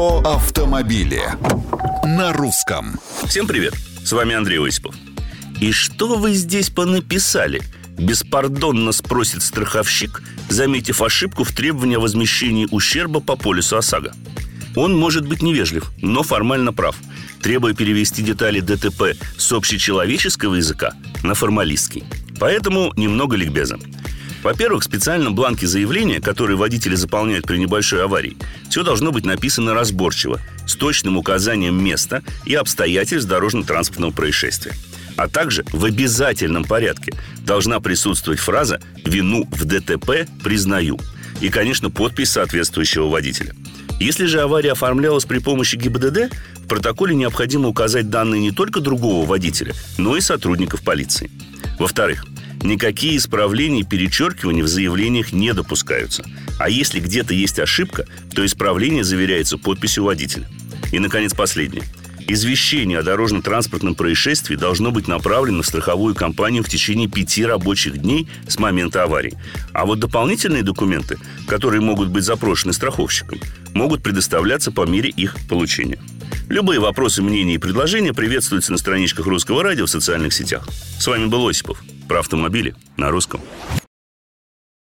Про автомобили на русском. Всем привет, с вами Андрей Осипов. И что вы здесь понаписали? Беспардонно спросит страховщик, заметив ошибку в требовании о возмещении ущерба по полису ОСАГО. Он может быть невежлив, но формально прав, требуя перевести детали ДТП с общечеловеческого языка на формалистский. Поэтому немного ликбеза. Во-первых, в специальном бланке заявления, который водители заполняют при небольшой аварии, все должно быть написано разборчиво, с точным указанием места и обстоятельств дорожно-транспортного происшествия. А также в обязательном порядке должна присутствовать фраза «Вину в ДТП признаю» и, конечно, подпись соответствующего водителя. Если же авария оформлялась при помощи ГИБДД, в протоколе необходимо указать данные не только другого водителя, но и сотрудников полиции. Во-вторых, Никакие исправления и перечеркивания в заявлениях не допускаются. А если где-то есть ошибка, то исправление заверяется подписью водителя. И, наконец, последнее. Извещение о дорожно-транспортном происшествии должно быть направлено в страховую компанию в течение пяти рабочих дней с момента аварии. А вот дополнительные документы, которые могут быть запрошены страховщиком, могут предоставляться по мере их получения. Любые вопросы, мнения и предложения приветствуются на страничках Русского радио в социальных сетях. С вами был Осипов про автомобили на русском.